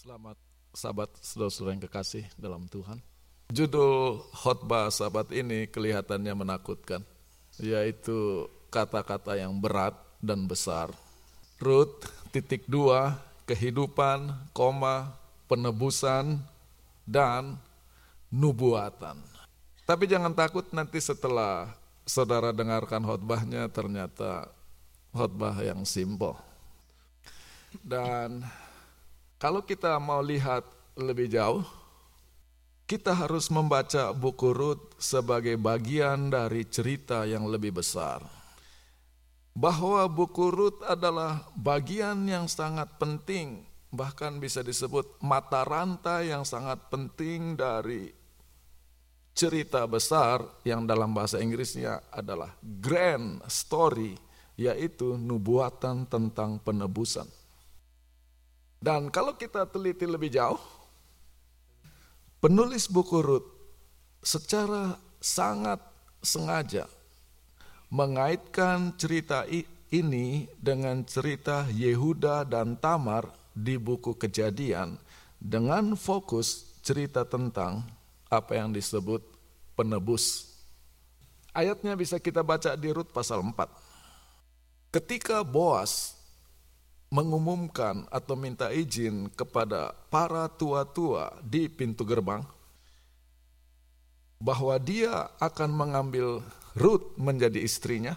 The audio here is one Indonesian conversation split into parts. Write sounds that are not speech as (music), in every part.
Selamat sahabat saudara-saudara yang kekasih dalam Tuhan. Judul khotbah sahabat ini kelihatannya menakutkan, yaitu kata-kata yang berat dan besar. Rut titik dua, kehidupan, koma, penebusan, dan nubuatan. Tapi jangan takut nanti setelah saudara dengarkan khotbahnya ternyata khotbah yang simpel. Dan kalau kita mau lihat lebih jauh, kita harus membaca buku Rut sebagai bagian dari cerita yang lebih besar. Bahwa buku Rut adalah bagian yang sangat penting, bahkan bisa disebut mata rantai yang sangat penting dari cerita besar yang dalam bahasa Inggrisnya adalah grand story, yaitu nubuatan tentang penebusan. Dan kalau kita teliti lebih jauh, penulis buku Rut secara sangat sengaja mengaitkan cerita ini dengan cerita Yehuda dan Tamar di buku Kejadian dengan fokus cerita tentang apa yang disebut penebus. Ayatnya bisa kita baca di Rut pasal 4. Ketika Boas mengumumkan atau minta izin kepada para tua-tua di pintu gerbang bahwa dia akan mengambil Ruth menjadi istrinya,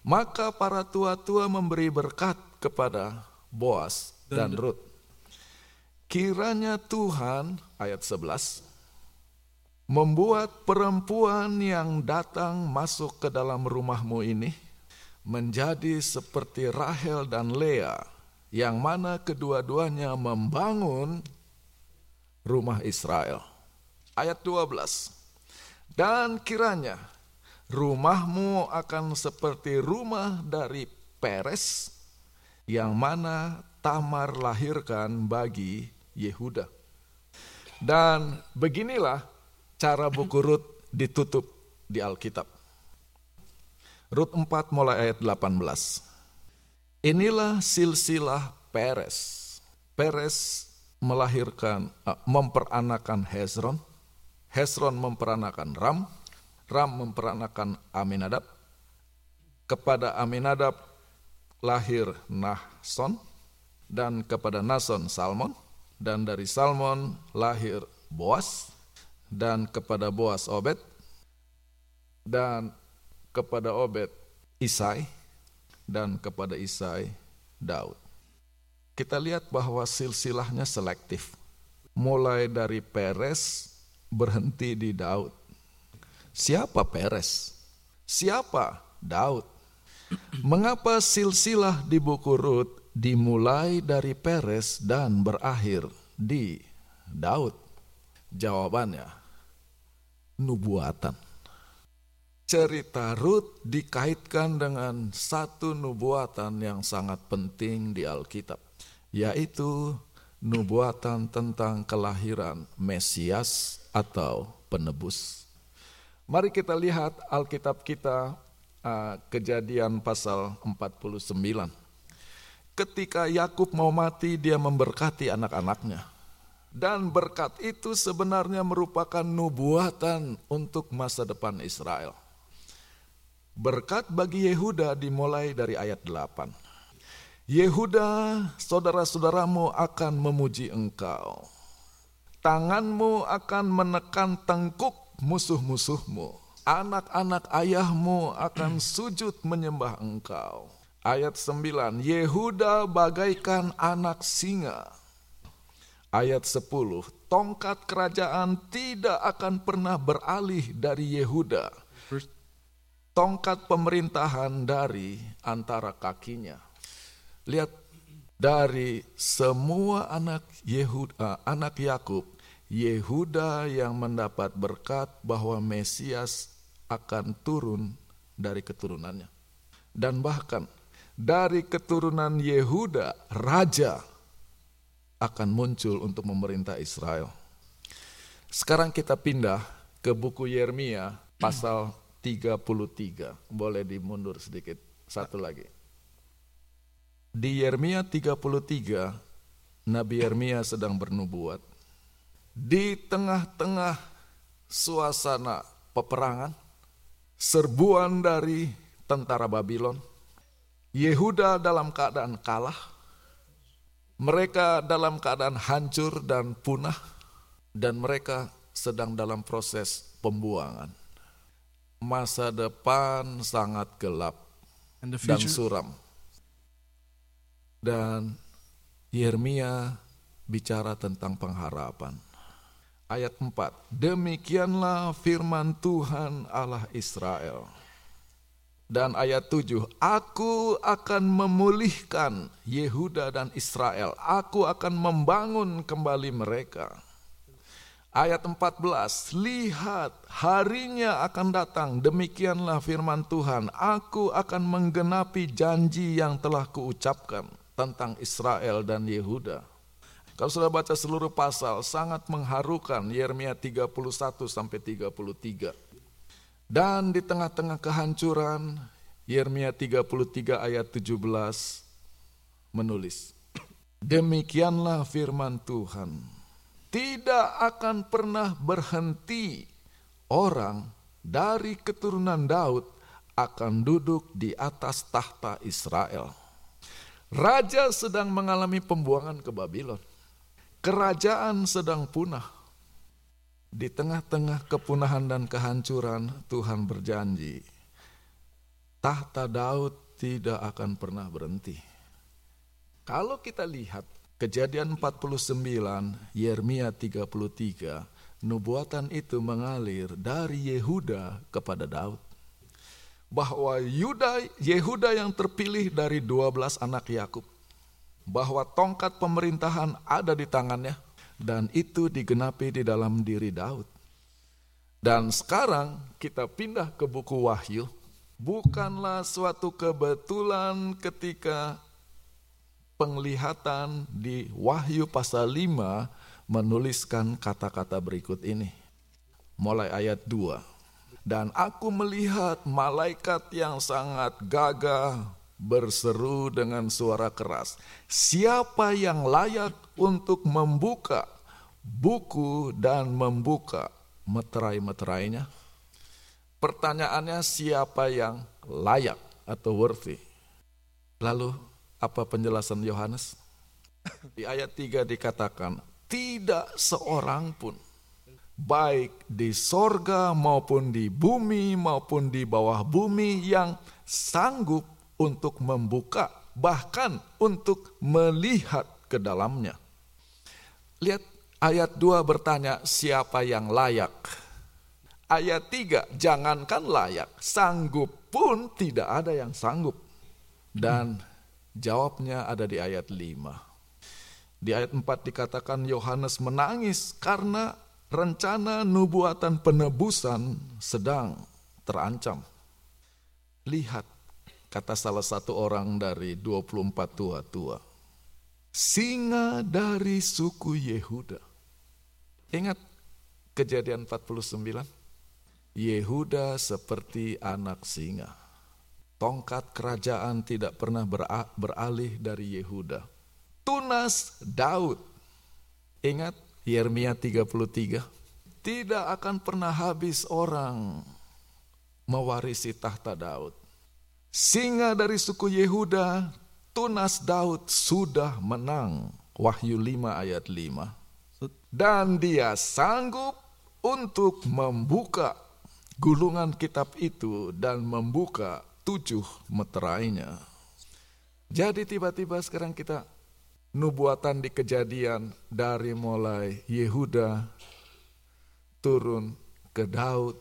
maka para tua-tua memberi berkat kepada Boas dan Ruth. Kiranya Tuhan, ayat 11, membuat perempuan yang datang masuk ke dalam rumahmu ini, menjadi seperti Rahel dan Lea, yang mana kedua-duanya membangun rumah Israel. Ayat 12. Dan kiranya rumahmu akan seperti rumah dari Peres, yang mana Tamar lahirkan bagi Yehuda. Dan beginilah cara buku Rut ditutup di Alkitab. Rut 4 mulai ayat 18. Inilah silsilah Peres. Peres melahirkan, uh, memperanakan Hezron. Hezron memperanakan Ram. Ram memperanakan Aminadab. Kepada Aminadab lahir Nahson. Dan kepada Nason Salmon. Dan dari Salmon lahir Boas. Dan kepada Boas Obed. Dan kepada Obed Isai dan kepada Isai Daud. Kita lihat bahwa silsilahnya selektif. Mulai dari Peres berhenti di Daud. Siapa Peres? Siapa Daud? Mengapa silsilah di buku Rut dimulai dari Peres dan berakhir di Daud? Jawabannya, nubuatan cerita Rut dikaitkan dengan satu nubuatan yang sangat penting di Alkitab, yaitu nubuatan tentang kelahiran Mesias atau penebus. Mari kita lihat Alkitab kita uh, kejadian pasal 49. Ketika Yakub mau mati, dia memberkati anak-anaknya. Dan berkat itu sebenarnya merupakan nubuatan untuk masa depan Israel. Berkat bagi Yehuda dimulai dari ayat 8. Yehuda, saudara-saudaramu akan memuji engkau. Tanganmu akan menekan tengkuk musuh-musuhmu. Anak-anak ayahmu akan sujud menyembah engkau. Ayat 9, Yehuda bagaikan anak singa. Ayat 10, tongkat kerajaan tidak akan pernah beralih dari Yehuda tongkat pemerintahan dari antara kakinya. Lihat dari semua anak Yehuda, eh, anak Yakub, Yehuda yang mendapat berkat bahwa Mesias akan turun dari keturunannya. Dan bahkan dari keturunan Yehuda, raja akan muncul untuk memerintah Israel. Sekarang kita pindah ke buku Yeremia pasal 33. Boleh dimundur sedikit. Satu lagi. Di Yeremia 33 Nabi Yeremia sedang bernubuat. Di tengah-tengah suasana peperangan, serbuan dari tentara Babylon, Yehuda dalam keadaan kalah, mereka dalam keadaan hancur dan punah, dan mereka sedang dalam proses pembuangan. Masa depan sangat gelap dan suram. Dan Yeremia bicara tentang pengharapan. Ayat 4, demikianlah firman Tuhan Allah Israel dan ayat 7, Aku akan memulihkan Yehuda dan Israel. Aku akan membangun kembali mereka. Ayat 14, Lihat harinya akan datang, demikianlah firman Tuhan, Aku akan menggenapi janji yang telah kuucapkan tentang Israel dan Yehuda. Kalau sudah baca seluruh pasal, sangat mengharukan Yeremia 31 sampai 33. Dan di tengah-tengah kehancuran, Yeremia 33 ayat 17 menulis, Demikianlah firman Tuhan, tidak akan pernah berhenti orang dari keturunan Daud akan duduk di atas tahta Israel. Raja sedang mengalami pembuangan ke Babylon. Kerajaan sedang punah di tengah-tengah kepunahan dan kehancuran, Tuhan berjanji, tahta Daud tidak akan pernah berhenti. Kalau kita lihat kejadian 49, Yeremia 33, nubuatan itu mengalir dari Yehuda kepada Daud. Bahwa Yuda, Yehuda yang terpilih dari 12 anak Yakub, bahwa tongkat pemerintahan ada di tangannya, dan itu digenapi di dalam diri Daud. Dan sekarang kita pindah ke buku Wahyu, bukanlah suatu kebetulan ketika penglihatan di Wahyu pasal 5 menuliskan kata-kata berikut ini. Mulai ayat 2. Dan aku melihat malaikat yang sangat gagah berseru dengan suara keras, "Siapa yang layak untuk membuka buku dan membuka meterai-meterainya?" Pertanyaannya, siapa yang layak atau worthy? Lalu, apa penjelasan Yohanes? Di ayat 3 dikatakan, "Tidak seorang pun baik di sorga maupun di bumi maupun di bawah bumi yang sanggup untuk membuka, bahkan untuk melihat ke dalamnya. Lihat ayat 2 bertanya siapa yang layak. Ayat 3 jangankan layak, sanggup pun tidak ada yang sanggup. Dan jawabnya ada di ayat 5. Di ayat 4 dikatakan Yohanes menangis karena rencana nubuatan penebusan sedang terancam. Lihat kata salah satu orang dari 24 tua-tua. Singa dari suku Yehuda. Ingat kejadian 49? Yehuda seperti anak singa. Tongkat kerajaan tidak pernah beralih dari Yehuda. Tunas Daud. Ingat Yeremia 33? Tidak akan pernah habis orang mewarisi tahta Daud Singa dari suku Yehuda, tunas Daud sudah menang. Wahyu 5 ayat 5. Dan dia sanggup untuk membuka gulungan kitab itu dan membuka tujuh meterainya. Jadi tiba-tiba sekarang kita nubuatan di kejadian dari mulai Yehuda turun ke Daud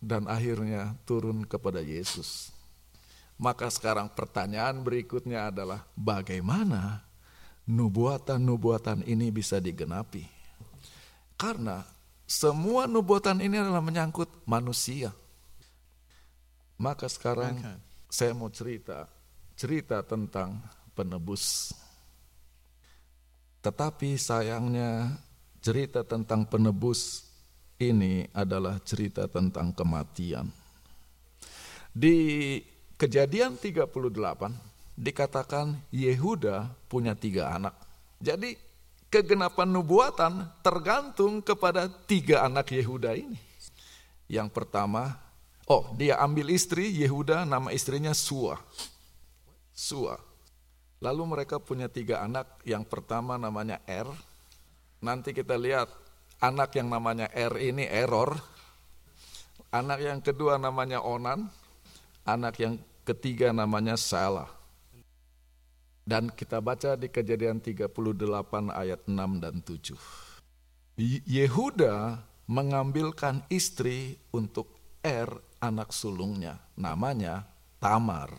dan akhirnya turun kepada Yesus. Maka sekarang pertanyaan berikutnya adalah bagaimana nubuatan-nubuatan ini bisa digenapi? Karena semua nubuatan ini adalah menyangkut manusia. Maka sekarang saya mau cerita cerita tentang penebus. Tetapi sayangnya cerita tentang penebus ini adalah cerita tentang kematian. Di Kejadian 38 dikatakan Yehuda punya tiga anak. Jadi kegenapan nubuatan tergantung kepada tiga anak Yehuda ini. Yang pertama, oh dia ambil istri Yehuda, nama istrinya Sua. Sua. Lalu mereka punya tiga anak, yang pertama namanya Er. Nanti kita lihat anak yang namanya Er ini error. Anak yang kedua namanya Onan. Anak yang ketiga namanya Salah. Dan kita baca di kejadian 38 ayat 6 dan 7. Yehuda mengambilkan istri untuk Er anak sulungnya, namanya Tamar.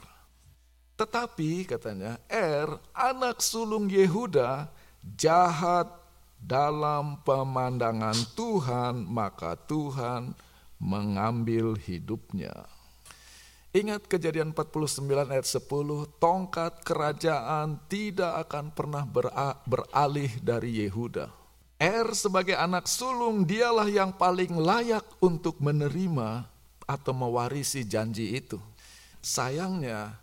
Tetapi katanya Er anak sulung Yehuda jahat dalam pemandangan Tuhan, maka Tuhan mengambil hidupnya. Ingat kejadian 49 ayat 10, tongkat kerajaan tidak akan pernah beralih dari Yehuda. Er sebagai anak sulung dialah yang paling layak untuk menerima atau mewarisi janji itu. Sayangnya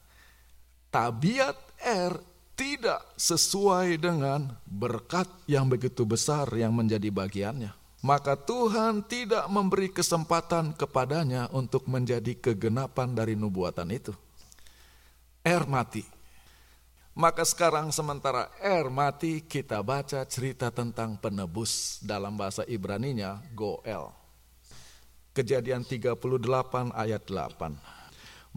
tabiat Er tidak sesuai dengan berkat yang begitu besar yang menjadi bagiannya maka Tuhan tidak memberi kesempatan kepadanya untuk menjadi kegenapan dari nubuatan itu. Er mati. Maka sekarang sementara Er mati, kita baca cerita tentang penebus dalam bahasa Ibraninya Goel. Kejadian 38 ayat 8.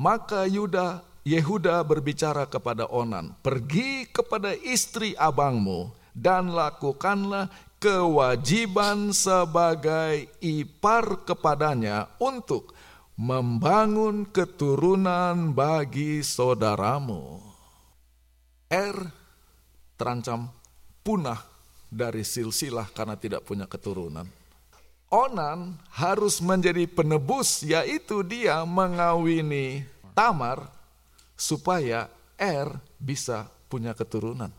Maka Yuda Yehuda berbicara kepada Onan, "Pergi kepada istri abangmu dan lakukanlah kewajiban sebagai ipar kepadanya untuk membangun keturunan bagi saudaramu. Er terancam punah dari silsilah karena tidak punya keturunan. Onan harus menjadi penebus yaitu dia mengawini Tamar supaya Er bisa punya keturunan.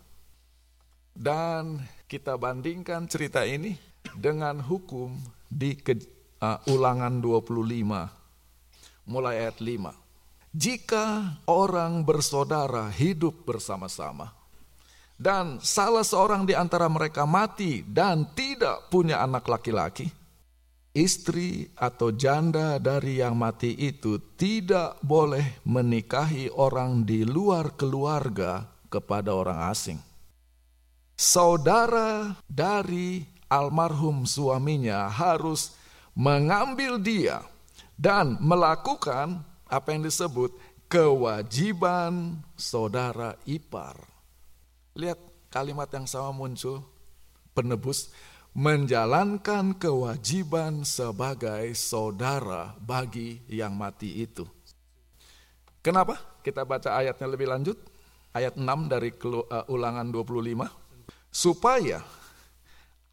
Dan kita bandingkan cerita ini dengan hukum di ke, uh, ulangan 25 mulai ayat 5. Jika orang bersaudara hidup bersama-sama dan salah seorang di antara mereka mati dan tidak punya anak laki-laki, istri atau janda dari yang mati itu tidak boleh menikahi orang di luar keluarga kepada orang asing saudara dari almarhum suaminya harus mengambil dia dan melakukan apa yang disebut kewajiban saudara ipar. Lihat kalimat yang sama muncul, penebus menjalankan kewajiban sebagai saudara bagi yang mati itu. Kenapa? Kita baca ayatnya lebih lanjut. Ayat 6 dari uh, ulangan 25 supaya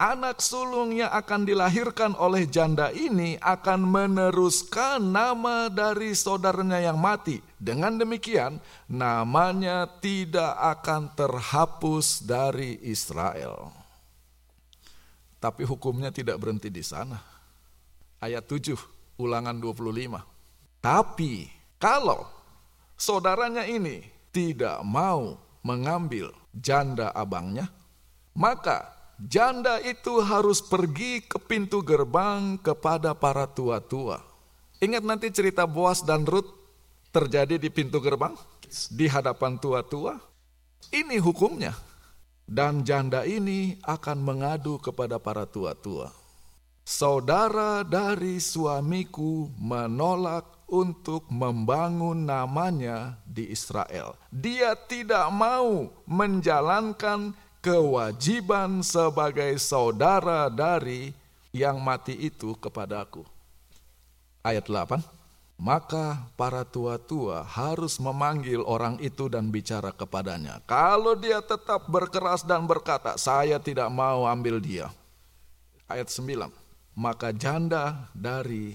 anak sulung yang akan dilahirkan oleh janda ini akan meneruskan nama dari saudaranya yang mati. Dengan demikian, namanya tidak akan terhapus dari Israel. Tapi hukumnya tidak berhenti di sana. Ayat 7, ulangan 25. Tapi kalau saudaranya ini tidak mau mengambil janda abangnya, maka janda itu harus pergi ke pintu gerbang kepada para tua-tua. Ingat nanti cerita Boas dan Ruth terjadi di pintu gerbang di hadapan tua-tua. Ini hukumnya. Dan janda ini akan mengadu kepada para tua-tua. Saudara dari suamiku menolak untuk membangun namanya di Israel. Dia tidak mau menjalankan kewajiban sebagai saudara dari yang mati itu kepadaku. Ayat 8. Maka para tua-tua harus memanggil orang itu dan bicara kepadanya. Kalau dia tetap berkeras dan berkata, saya tidak mau ambil dia. Ayat 9. Maka janda dari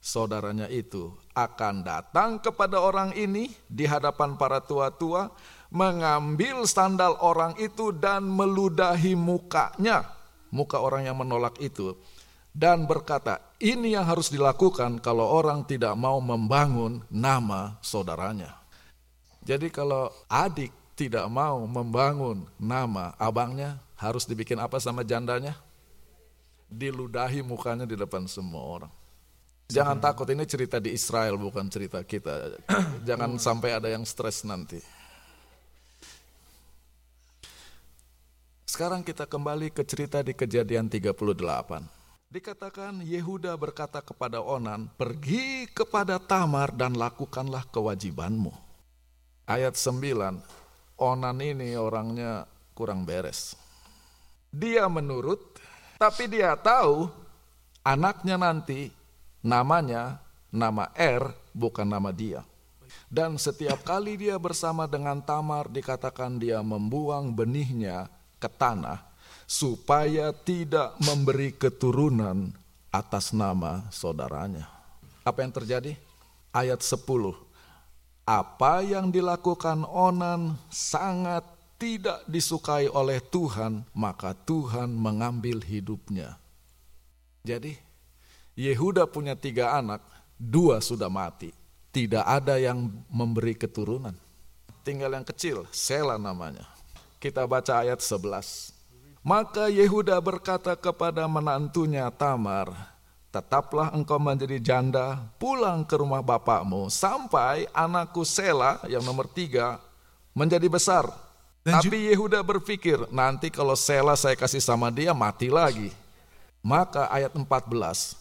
saudaranya itu akan datang kepada orang ini di hadapan para tua-tua mengambil sandal orang itu dan meludahi mukanya, muka orang yang menolak itu, dan berkata, ini yang harus dilakukan kalau orang tidak mau membangun nama saudaranya. Jadi kalau adik tidak mau membangun nama abangnya, harus dibikin apa sama jandanya? Diludahi mukanya di depan semua orang. Jangan takut ini cerita di Israel bukan cerita kita. (clears throat) Jangan sampai ada yang stres nanti. Sekarang kita kembali ke cerita di kejadian 38. Dikatakan Yehuda berkata kepada Onan, pergi kepada Tamar dan lakukanlah kewajibanmu. Ayat 9, Onan ini orangnya kurang beres. Dia menurut, tapi dia tahu anaknya nanti Namanya nama Er bukan nama dia. Dan setiap kali dia bersama dengan Tamar dikatakan dia membuang benihnya ke tanah supaya tidak memberi keturunan atas nama saudaranya. Apa yang terjadi? Ayat 10. Apa yang dilakukan Onan sangat tidak disukai oleh Tuhan, maka Tuhan mengambil hidupnya. Jadi Yehuda punya tiga anak, dua sudah mati. Tidak ada yang memberi keturunan. Tinggal yang kecil, Sela namanya. Kita baca ayat 11. Maka Yehuda berkata kepada menantunya Tamar, Tetaplah engkau menjadi janda, pulang ke rumah bapakmu, sampai anakku Sela yang nomor tiga menjadi besar. Tapi Yehuda berpikir, nanti kalau Sela saya kasih sama dia, mati lagi. Maka ayat 14,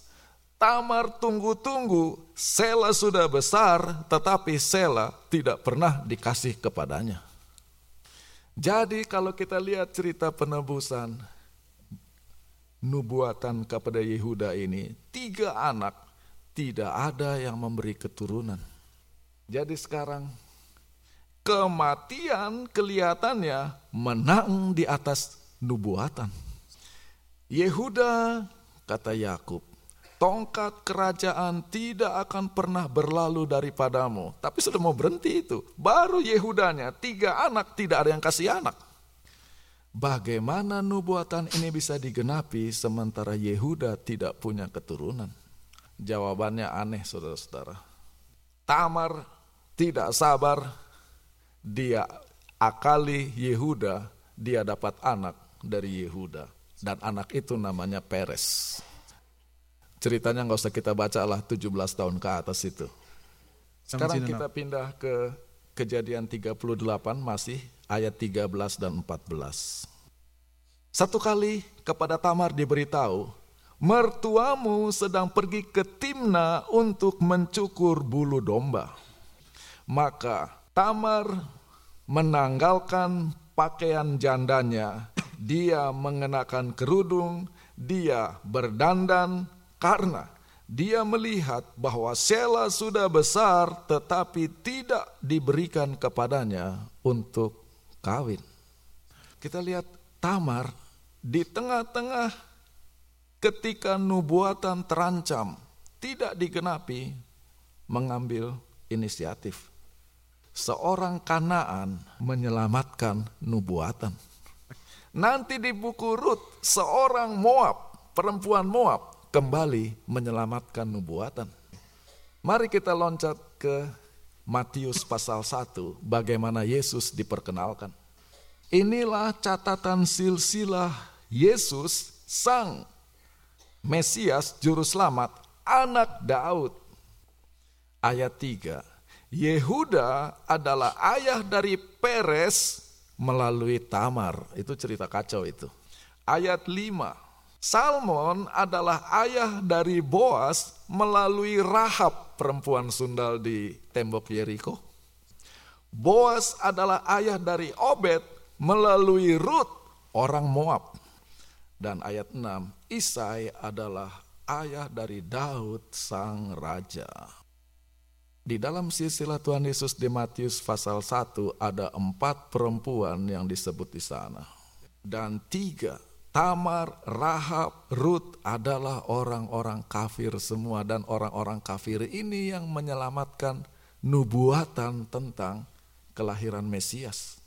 Tamar tunggu-tunggu, Sela sudah besar, tetapi Sela tidak pernah dikasih kepadanya. Jadi kalau kita lihat cerita penebusan, nubuatan kepada Yehuda ini, tiga anak tidak ada yang memberi keturunan. Jadi sekarang kematian kelihatannya menang di atas nubuatan. Yehuda kata Yakub, tongkat kerajaan tidak akan pernah berlalu daripadamu. Tapi sudah mau berhenti itu. Baru Yehudanya, tiga anak tidak ada yang kasih anak. Bagaimana nubuatan ini bisa digenapi sementara Yehuda tidak punya keturunan? Jawabannya aneh saudara-saudara. Tamar tidak sabar, dia akali Yehuda, dia dapat anak dari Yehuda. Dan anak itu namanya Peres. Ceritanya nggak usah kita baca lah 17 tahun ke atas itu. Sekarang kita pindah ke kejadian 38 masih ayat 13 dan 14. Satu kali kepada Tamar diberitahu, mertuamu sedang pergi ke Timna untuk mencukur bulu domba. Maka Tamar menanggalkan pakaian jandanya, dia mengenakan kerudung, dia berdandan, karena dia melihat bahwa Sela sudah besar tetapi tidak diberikan kepadanya untuk kawin. Kita lihat Tamar di tengah-tengah ketika nubuatan terancam tidak digenapi mengambil inisiatif. Seorang Kanaan menyelamatkan nubuatan. Nanti di buku Rut, seorang Moab, perempuan Moab kembali menyelamatkan nubuatan. Mari kita loncat ke Matius pasal 1, bagaimana Yesus diperkenalkan. Inilah catatan silsilah Yesus sang Mesias juru selamat anak Daud. Ayat 3. Yehuda adalah ayah dari Peres melalui Tamar. Itu cerita kacau itu. Ayat 5. Salmon adalah ayah dari Boas melalui Rahab perempuan sundal di tembok Yeriko. Boas adalah ayah dari Obed melalui Ruth orang Moab. Dan ayat 6, Isai adalah ayah dari Daud sang raja. Di dalam silsilah Tuhan Yesus di Matius pasal 1 ada empat perempuan yang disebut di sana. Dan tiga Tamar, Rahab, Ruth adalah orang-orang kafir semua dan orang-orang kafir ini yang menyelamatkan nubuatan tentang kelahiran Mesias.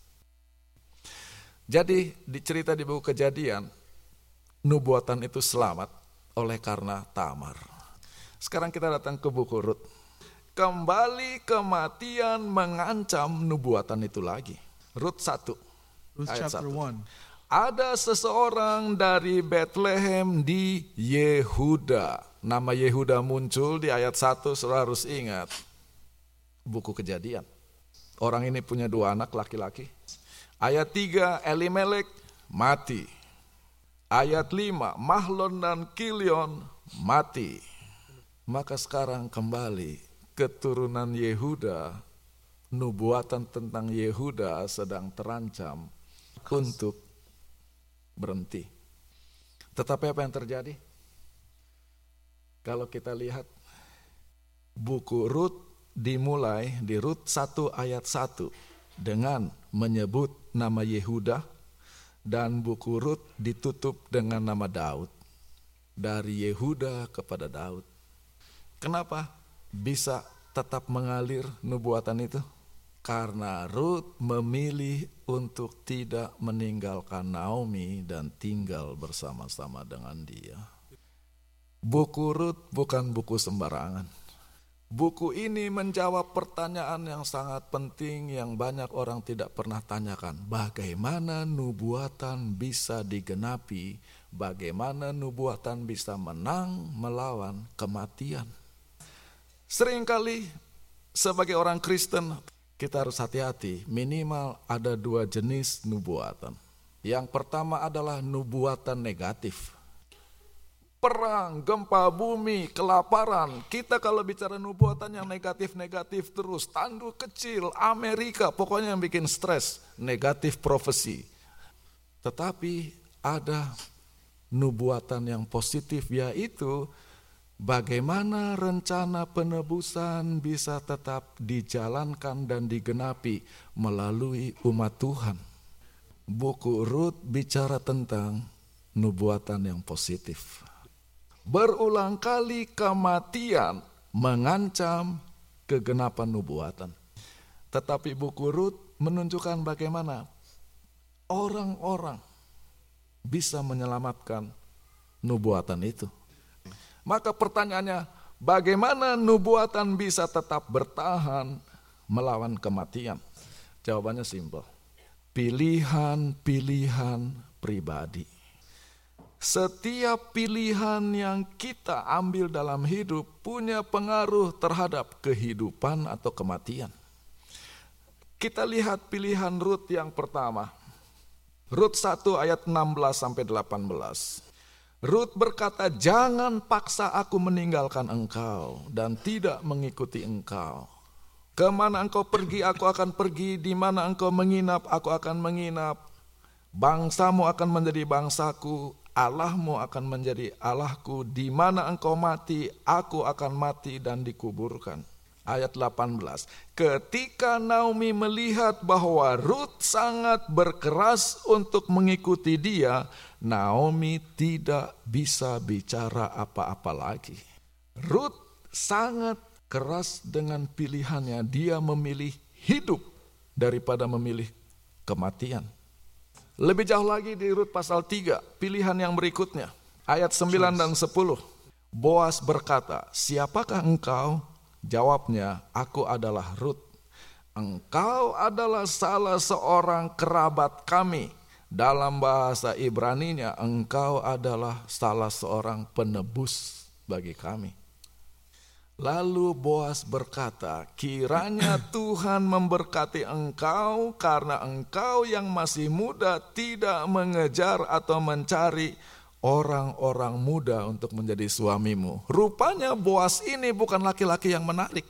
Jadi di cerita di buku kejadian, nubuatan itu selamat oleh karena Tamar. Sekarang kita datang ke buku Rut. Kembali kematian mengancam nubuatan itu lagi. Rut 1. Ruth ayat chapter 1. 1. ada seseorang dari Bethlehem di Yehuda. Nama Yehuda muncul di ayat 1, saudara harus ingat. Buku kejadian. Orang ini punya dua anak laki-laki. Ayat 3, Elimelek mati. Ayat 5, Mahlon dan Kilion mati. Maka sekarang kembali keturunan Yehuda, nubuatan tentang Yehuda sedang terancam untuk berhenti. Tetapi apa yang terjadi? Kalau kita lihat buku Rut dimulai di Rut 1 ayat 1 dengan menyebut nama Yehuda dan buku Rut ditutup dengan nama Daud. Dari Yehuda kepada Daud. Kenapa bisa tetap mengalir nubuatan itu? Karena Ruth memilih untuk tidak meninggalkan Naomi dan tinggal bersama-sama dengan dia. Buku Ruth bukan buku sembarangan. Buku ini menjawab pertanyaan yang sangat penting yang banyak orang tidak pernah tanyakan. Bagaimana nubuatan bisa digenapi? Bagaimana nubuatan bisa menang melawan kematian? Seringkali sebagai orang Kristen kita harus hati-hati, minimal ada dua jenis nubuatan. Yang pertama adalah nubuatan negatif. Perang, gempa bumi, kelaparan. Kita kalau bicara nubuatan yang negatif-negatif terus, tanduk kecil, Amerika, pokoknya yang bikin stres, negatif profesi. Tetapi ada nubuatan yang positif yaitu bagaimana rencana penebusan bisa tetap dijalankan dan digenapi melalui umat Tuhan. Buku Rut bicara tentang nubuatan yang positif. Berulang kali kematian mengancam kegenapan nubuatan. Tetapi buku Rut menunjukkan bagaimana orang-orang bisa menyelamatkan nubuatan itu. Maka pertanyaannya, bagaimana nubuatan bisa tetap bertahan melawan kematian? Jawabannya simpel. Pilihan-pilihan pribadi. Setiap pilihan yang kita ambil dalam hidup punya pengaruh terhadap kehidupan atau kematian. Kita lihat pilihan Rut yang pertama. Rut 1 ayat 16 sampai 18. Ruth berkata, "Jangan paksa aku meninggalkan engkau dan tidak mengikuti engkau. Ke mana engkau pergi, aku akan pergi. Di mana engkau menginap, aku akan menginap. Bangsamu akan menjadi bangsaku, Allahmu akan menjadi Allahku. Di mana engkau mati, aku akan mati dan dikuburkan." Ayat 18. Ketika Naomi melihat bahwa Ruth sangat berkeras untuk mengikuti dia, Naomi tidak bisa bicara apa-apa lagi. Ruth sangat keras dengan pilihannya. Dia memilih hidup daripada memilih kematian. Lebih jauh lagi di Rut pasal 3, pilihan yang berikutnya. Ayat 9 dan 10. Boas berkata, siapakah engkau? Jawabnya, aku adalah Rut. Engkau adalah salah seorang kerabat kami dalam bahasa Ibraninya, engkau adalah salah seorang penebus bagi kami. Lalu Boas berkata, kiranya Tuhan memberkati engkau karena engkau yang masih muda tidak mengejar atau mencari orang-orang muda untuk menjadi suamimu. Rupanya Boas ini bukan laki-laki yang menarik.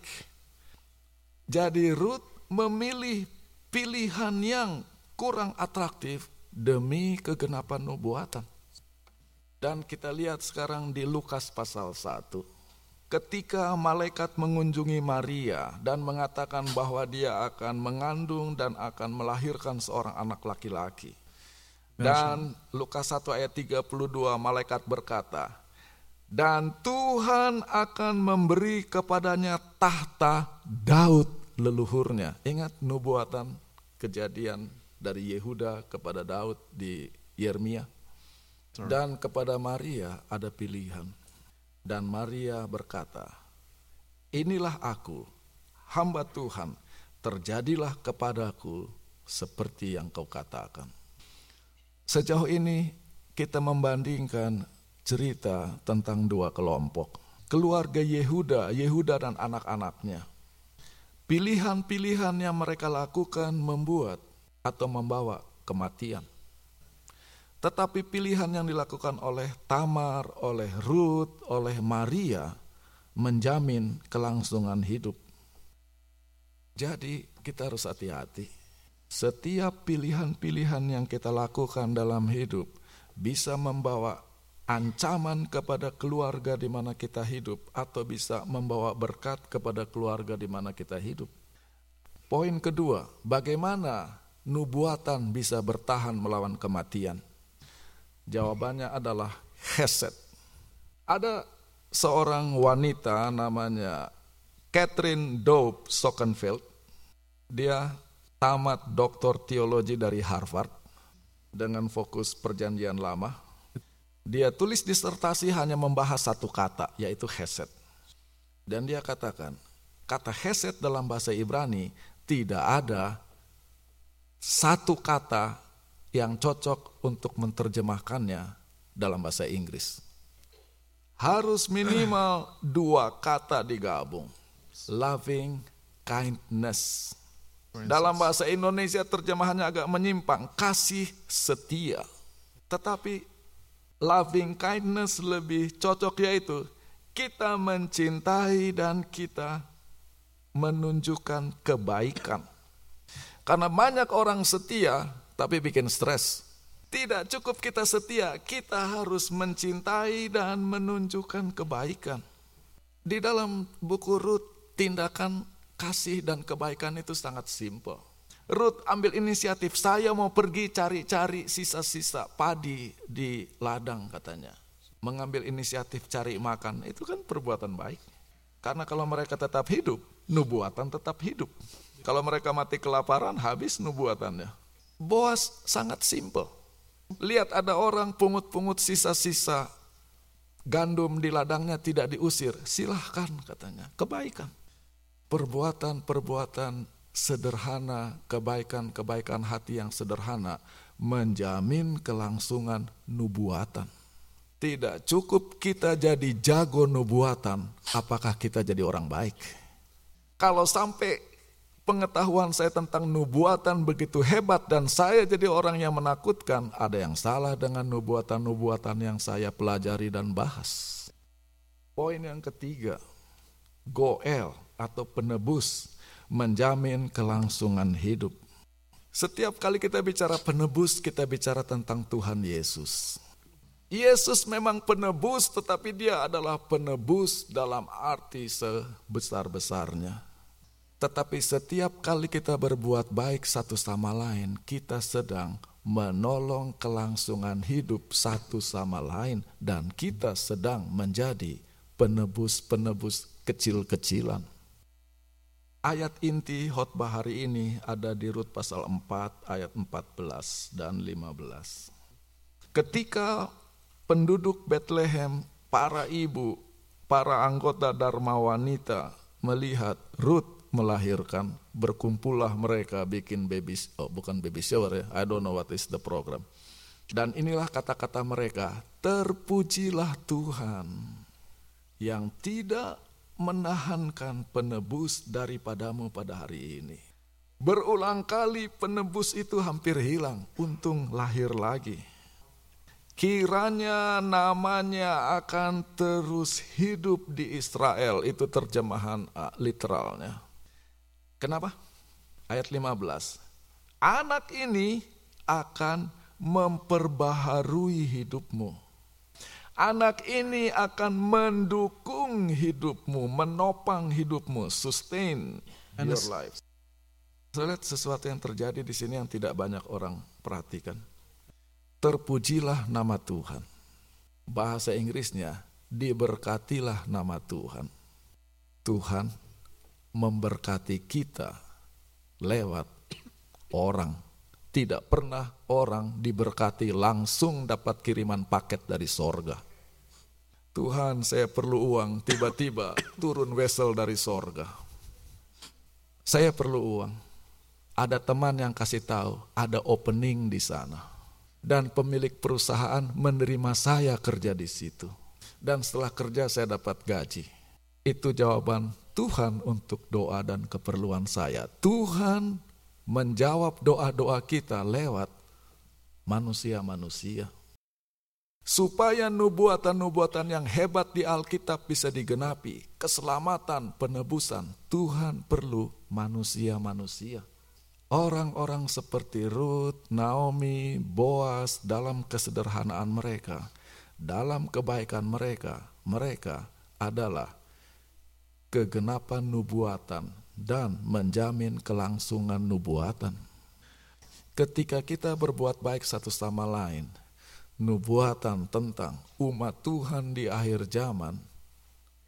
Jadi Ruth memilih pilihan yang kurang atraktif demi kegenapan nubuatan. Dan kita lihat sekarang di Lukas pasal 1. Ketika malaikat mengunjungi Maria dan mengatakan bahwa dia akan mengandung dan akan melahirkan seorang anak laki-laki. Dan Lukas 1 ayat 32 malaikat berkata, dan Tuhan akan memberi kepadanya tahta Daud leluhurnya. Ingat nubuatan kejadian dari Yehuda kepada Daud di Yeremia. Dan kepada Maria ada pilihan. Dan Maria berkata, Inilah aku, hamba Tuhan, terjadilah kepadaku seperti yang kau katakan. Sejauh ini kita membandingkan cerita tentang dua kelompok. Keluarga Yehuda, Yehuda dan anak-anaknya. Pilihan-pilihan yang mereka lakukan membuat atau membawa kematian. Tetapi pilihan yang dilakukan oleh Tamar, oleh Ruth, oleh Maria menjamin kelangsungan hidup. Jadi kita harus hati-hati. Setiap pilihan-pilihan yang kita lakukan dalam hidup bisa membawa ancaman kepada keluarga di mana kita hidup atau bisa membawa berkat kepada keluarga di mana kita hidup. Poin kedua, bagaimana nubuatan bisa bertahan melawan kematian? Jawabannya adalah heset. Ada seorang wanita namanya Catherine Dope Sockenfeld. Dia tamat doktor teologi dari Harvard dengan fokus perjanjian lama. Dia tulis disertasi hanya membahas satu kata, yaitu heset. Dan dia katakan, kata heset dalam bahasa Ibrani tidak ada satu kata yang cocok untuk menerjemahkannya dalam bahasa Inggris. Harus minimal dua kata digabung. Loving kindness dalam bahasa Indonesia terjemahannya agak menyimpang, kasih setia. Tetapi loving kindness lebih cocok yaitu kita mencintai dan kita menunjukkan kebaikan. Karena banyak orang setia tapi bikin stres. Tidak cukup kita setia, kita harus mencintai dan menunjukkan kebaikan. Di dalam buku Rut, tindakan kasih dan kebaikan itu sangat simpel. Ruth ambil inisiatif, saya mau pergi cari-cari sisa-sisa padi di ladang katanya. Mengambil inisiatif cari makan, itu kan perbuatan baik. Karena kalau mereka tetap hidup, nubuatan tetap hidup. Kalau mereka mati kelaparan, habis nubuatannya. Boas sangat simpel. Lihat ada orang pungut-pungut sisa-sisa gandum di ladangnya tidak diusir. Silahkan katanya, kebaikan perbuatan-perbuatan sederhana, kebaikan-kebaikan hati yang sederhana menjamin kelangsungan nubuatan. Tidak cukup kita jadi jago nubuatan, apakah kita jadi orang baik? Kalau sampai pengetahuan saya tentang nubuatan begitu hebat dan saya jadi orang yang menakutkan, ada yang salah dengan nubuatan-nubuatan yang saya pelajari dan bahas. Poin yang ketiga, Goel atau penebus menjamin kelangsungan hidup. Setiap kali kita bicara penebus, kita bicara tentang Tuhan Yesus. Yesus memang penebus, tetapi Dia adalah penebus dalam arti sebesar-besarnya. Tetapi setiap kali kita berbuat baik satu sama lain, kita sedang menolong kelangsungan hidup satu sama lain, dan kita sedang menjadi penebus-penebus kecil-kecilan. Ayat inti khotbah hari ini ada di Rut pasal 4 ayat 14 dan 15. Ketika penduduk Bethlehem, para ibu, para anggota Dharma wanita melihat Rut melahirkan, berkumpullah mereka bikin baby oh bukan baby shower ya, I don't know what is the program. Dan inilah kata-kata mereka, terpujilah Tuhan yang tidak menahankan penebus daripadamu pada hari ini. Berulang kali penebus itu hampir hilang, untung lahir lagi. Kiranya namanya akan terus hidup di Israel, itu terjemahan uh, literalnya. Kenapa? Ayat 15. Anak ini akan memperbaharui hidupmu Anak ini akan mendukung hidupmu, menopang hidupmu, sustain your life. Saya lihat sesuatu yang terjadi di sini yang tidak banyak orang perhatikan. Terpujilah nama Tuhan. Bahasa Inggrisnya, diberkatilah nama Tuhan. Tuhan memberkati kita lewat orang. Tidak pernah orang diberkati langsung dapat kiriman paket dari sorga. Tuhan saya perlu uang, tiba-tiba turun wesel dari sorga. Saya perlu uang. Ada teman yang kasih tahu, ada opening di sana. dan pemilik perusahaan menerima saya kerja di situ. Dan setelah kerja saya dapat gaji. Itu jawaban Tuhan untuk doa dan keperluan saya. Tuhan menjawab doa-doa kita lewat manusia-manusia. Supaya nubuatan-nubuatan yang hebat di Alkitab bisa digenapi, keselamatan, penebusan, Tuhan perlu manusia-manusia. Orang-orang seperti Ruth, Naomi, Boas dalam kesederhanaan mereka, dalam kebaikan mereka, mereka adalah kegenapan nubuatan dan menjamin kelangsungan nubuatan. Ketika kita berbuat baik satu sama lain, nubuatan tentang umat Tuhan di akhir zaman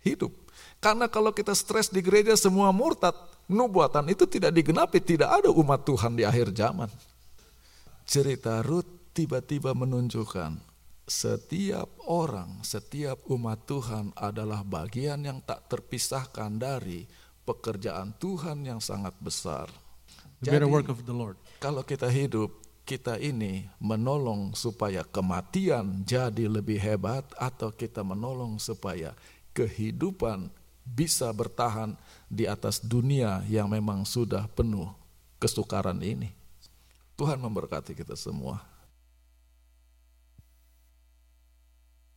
hidup. Karena kalau kita stres di gereja semua murtad, nubuatan itu tidak digenapi, tidak ada umat Tuhan di akhir zaman. Cerita Ruth tiba-tiba menunjukkan setiap orang, setiap umat Tuhan adalah bagian yang tak terpisahkan dari pekerjaan Tuhan yang sangat besar. The work of the Lord. Kalau kita hidup, kita ini menolong supaya kematian jadi lebih hebat atau kita menolong supaya kehidupan bisa bertahan di atas dunia yang memang sudah penuh kesukaran ini. Tuhan memberkati kita semua.